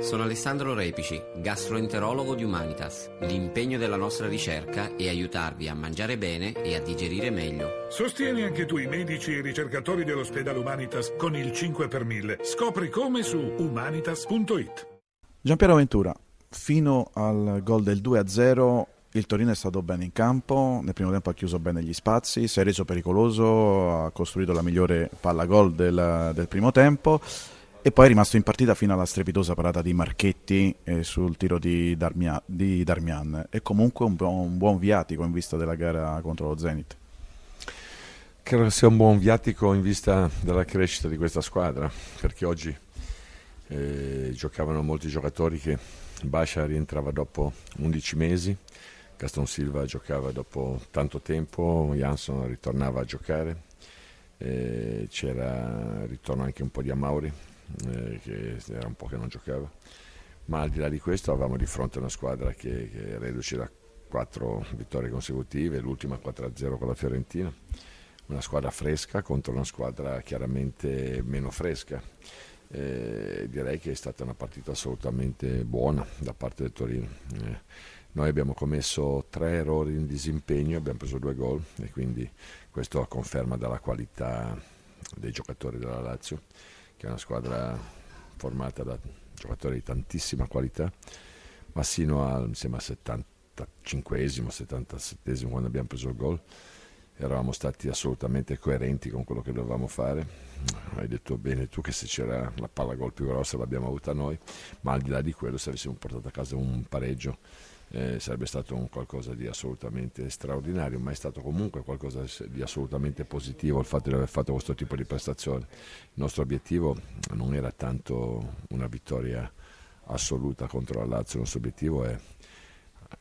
Sono Alessandro Repici, gastroenterologo di Humanitas. L'impegno della nostra ricerca è aiutarvi a mangiare bene e a digerire meglio. Sostieni anche tu i medici e i ricercatori dell'ospedale Humanitas con il 5 per 1000. Scopri come su humanitas.it. Giampiero Ventura, fino al gol del 2-0 il Torino è stato bene in campo, nel primo tempo ha chiuso bene gli spazi, si è reso pericoloso, ha costruito la migliore palla gol del, del primo tempo e poi è rimasto in partita fino alla strepitosa parata di Marchetti eh, sul tiro di, Darmia, di, Darmian. È comunque un un buon viatico in vista della gara contro lo Zenit. Credo sia un buon viatico in vista della crescita di questa squadra, perché oggi eh, giocavano molti giocatori che Bascia rientrava dopo 11 mesi, Gaston Silva giocava dopo tanto tempo, Jansson ritornava a giocare, eh, c'era ritorno anche un po' di Amauri eh, che era un po' che non giocava, ma al di là di questo avevamo di fronte una squadra che, che reduce da quattro vittorie consecutive, l'ultima 4-0 con la Fiorentina, una squadra fresca contro una squadra chiaramente meno fresca. Eh, direi che è stata una partita assolutamente buona da parte del Torino. Eh, noi abbiamo commesso tre errori in disimpegno, abbiamo preso due gol e quindi questo conferma della qualità dei giocatori della Lazio che è una squadra formata da giocatori di tantissima qualità, ma sino al 75esimo, 77esimo quando abbiamo preso il gol eravamo stati assolutamente coerenti con quello che dovevamo fare. Hai detto bene tu che se c'era la palla gol più grossa l'abbiamo avuta noi, ma al di là di quello se avessimo portato a casa un pareggio eh, sarebbe stato un qualcosa di assolutamente straordinario, ma è stato comunque qualcosa di assolutamente positivo il fatto di aver fatto questo tipo di prestazione. Il nostro obiettivo non era tanto una vittoria assoluta contro la Lazio, il nostro obiettivo è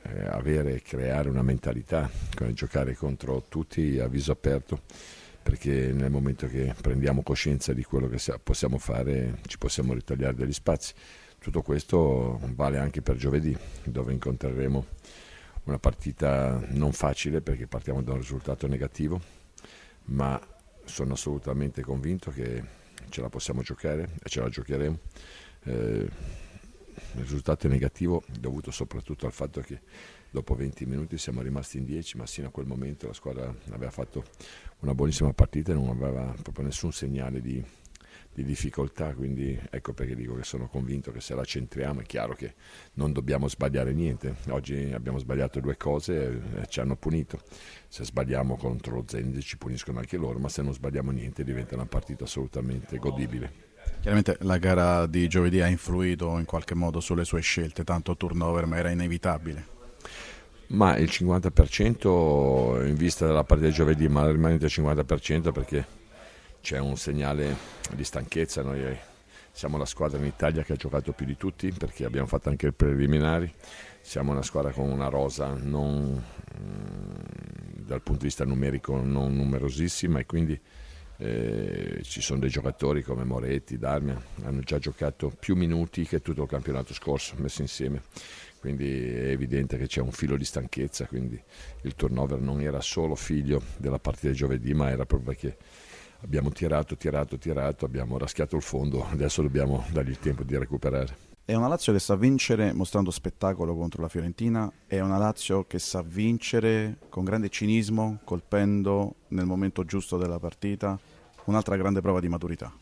eh, avere e creare una mentalità, giocare contro tutti a viso aperto perché nel momento che prendiamo coscienza di quello che possiamo fare ci possiamo ritagliare degli spazi. Tutto questo vale anche per giovedì, dove incontreremo una partita non facile perché partiamo da un risultato negativo, ma sono assolutamente convinto che ce la possiamo giocare e ce la giocheremo. Eh, il risultato è negativo dovuto soprattutto al fatto che dopo 20 minuti siamo rimasti in 10, ma sino a quel momento la squadra aveva fatto una buonissima partita e non aveva proprio nessun segnale di, di difficoltà, quindi ecco perché dico che sono convinto che se la centriamo è chiaro che non dobbiamo sbagliare niente. Oggi abbiamo sbagliato due cose e ci hanno punito. Se sbagliamo contro lo Zenit ci puniscono anche loro, ma se non sbagliamo niente diventa una partita assolutamente godibile. Chiaramente la gara di giovedì ha influito in qualche modo sulle sue scelte, tanto turnover, ma era inevitabile. Ma il 50% in vista della partita di giovedì, ma il 50% perché c'è un segnale di stanchezza, noi siamo la squadra in Italia che ha giocato più di tutti perché abbiamo fatto anche i preliminari, siamo una squadra con una rosa non, mm, dal punto di vista numerico non numerosissima e quindi eh, ci sono dei giocatori come Moretti, Darmia, hanno già giocato più minuti che tutto il campionato scorso messi insieme, quindi è evidente che c'è un filo di stanchezza, quindi il turnover non era solo figlio della partita di giovedì ma era proprio perché abbiamo tirato, tirato, tirato, abbiamo raschiato il fondo, adesso dobbiamo dargli il tempo di recuperare. È una Lazio che sa vincere mostrando spettacolo contro la Fiorentina, è una Lazio che sa vincere con grande cinismo, colpendo nel momento giusto della partita, un'altra grande prova di maturità.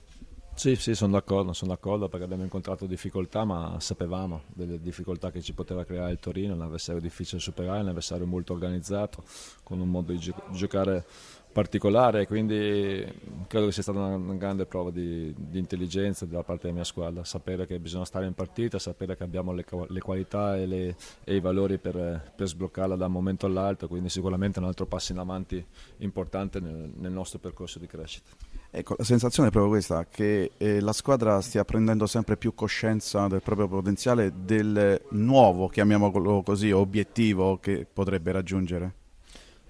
Sì, sì, sono d'accordo, sono d'accordo perché abbiamo incontrato difficoltà, ma sapevamo delle difficoltà che ci poteva creare il Torino, un avversario difficile da superare, un avversario molto organizzato, con un modo di giocare particolare, quindi credo che sia stata una, grande prova di, di, intelligenza da parte della mia squadra, sapere che bisogna stare in partita, sapere che abbiamo le, le qualità e, le, e, i valori per, per, sbloccarla da un momento all'altro, quindi sicuramente un altro passo in avanti importante nel, nel nostro percorso di crescita. Ecco, la sensazione è proprio questa, che eh, la squadra stia prendendo sempre più coscienza del proprio potenziale, del nuovo, chiamiamolo così, obiettivo che potrebbe raggiungere.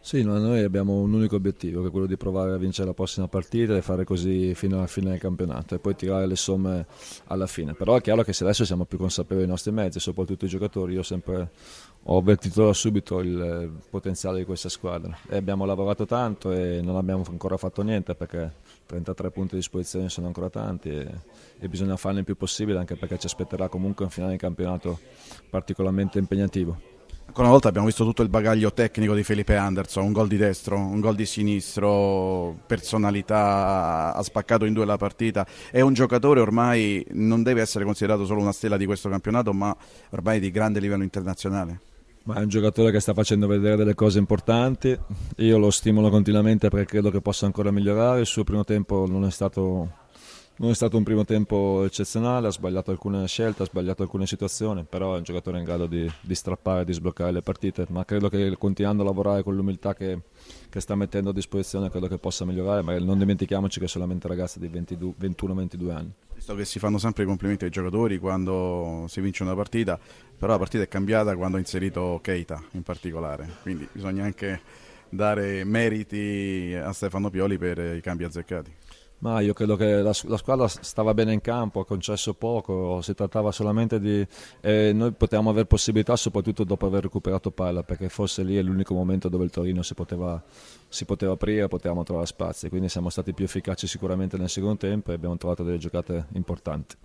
Sì, noi abbiamo un unico obiettivo, che è quello di provare a vincere la prossima partita e fare così fino alla fine del campionato e poi tirare le somme alla fine. Però è chiaro che se adesso siamo più consapevoli dei nostri mezzi, soprattutto i giocatori, io sempre ho avvertito da subito il potenziale di questa squadra e abbiamo lavorato tanto e non abbiamo ancora fatto niente perché 33 punti a disposizione sono ancora tanti e, e bisogna farne il più possibile anche perché ci aspetterà comunque un finale di campionato particolarmente impegnativo. Ancora una volta abbiamo visto tutto il bagaglio tecnico di Felipe Anderson, un gol di destro, un gol di sinistro, personalità, ha spaccato in due la partita. È un giocatore ormai non deve essere considerato solo una stella di questo campionato, ma ormai di grande livello internazionale. Ma è un giocatore che sta facendo vedere delle cose importanti, io lo stimolo continuamente perché credo che possa ancora migliorare, il suo primo tempo non è stato non è stato un primo tempo eccezionale, ha sbagliato alcune scelte, ha sbagliato alcune situazioni, però è un giocatore in grado di, di strappare, di sbloccare le partite, ma credo che continuando a lavorare con l'umiltà che, che, sta mettendo a disposizione credo che possa migliorare, ma non dimentichiamoci che è solamente ragazza di 21-22 anni. Visto che si fanno sempre i complimenti ai giocatori quando si vince una partita, però la partita è cambiata quando ha inserito Keita in particolare, quindi bisogna anche dare meriti a Stefano Pioli per i cambi azzeccati. Ma io credo che la, la, squadra stava bene in campo, ha concesso poco, si trattava solamente di... Eh, noi potevamo avere possibilità soprattutto dopo aver recuperato palla, perché forse lì è l'unico momento dove il Torino si poteva, si poteva aprire, potevamo trovare spazi, quindi siamo stati più efficaci sicuramente nel secondo tempo e abbiamo trovato delle giocate importanti.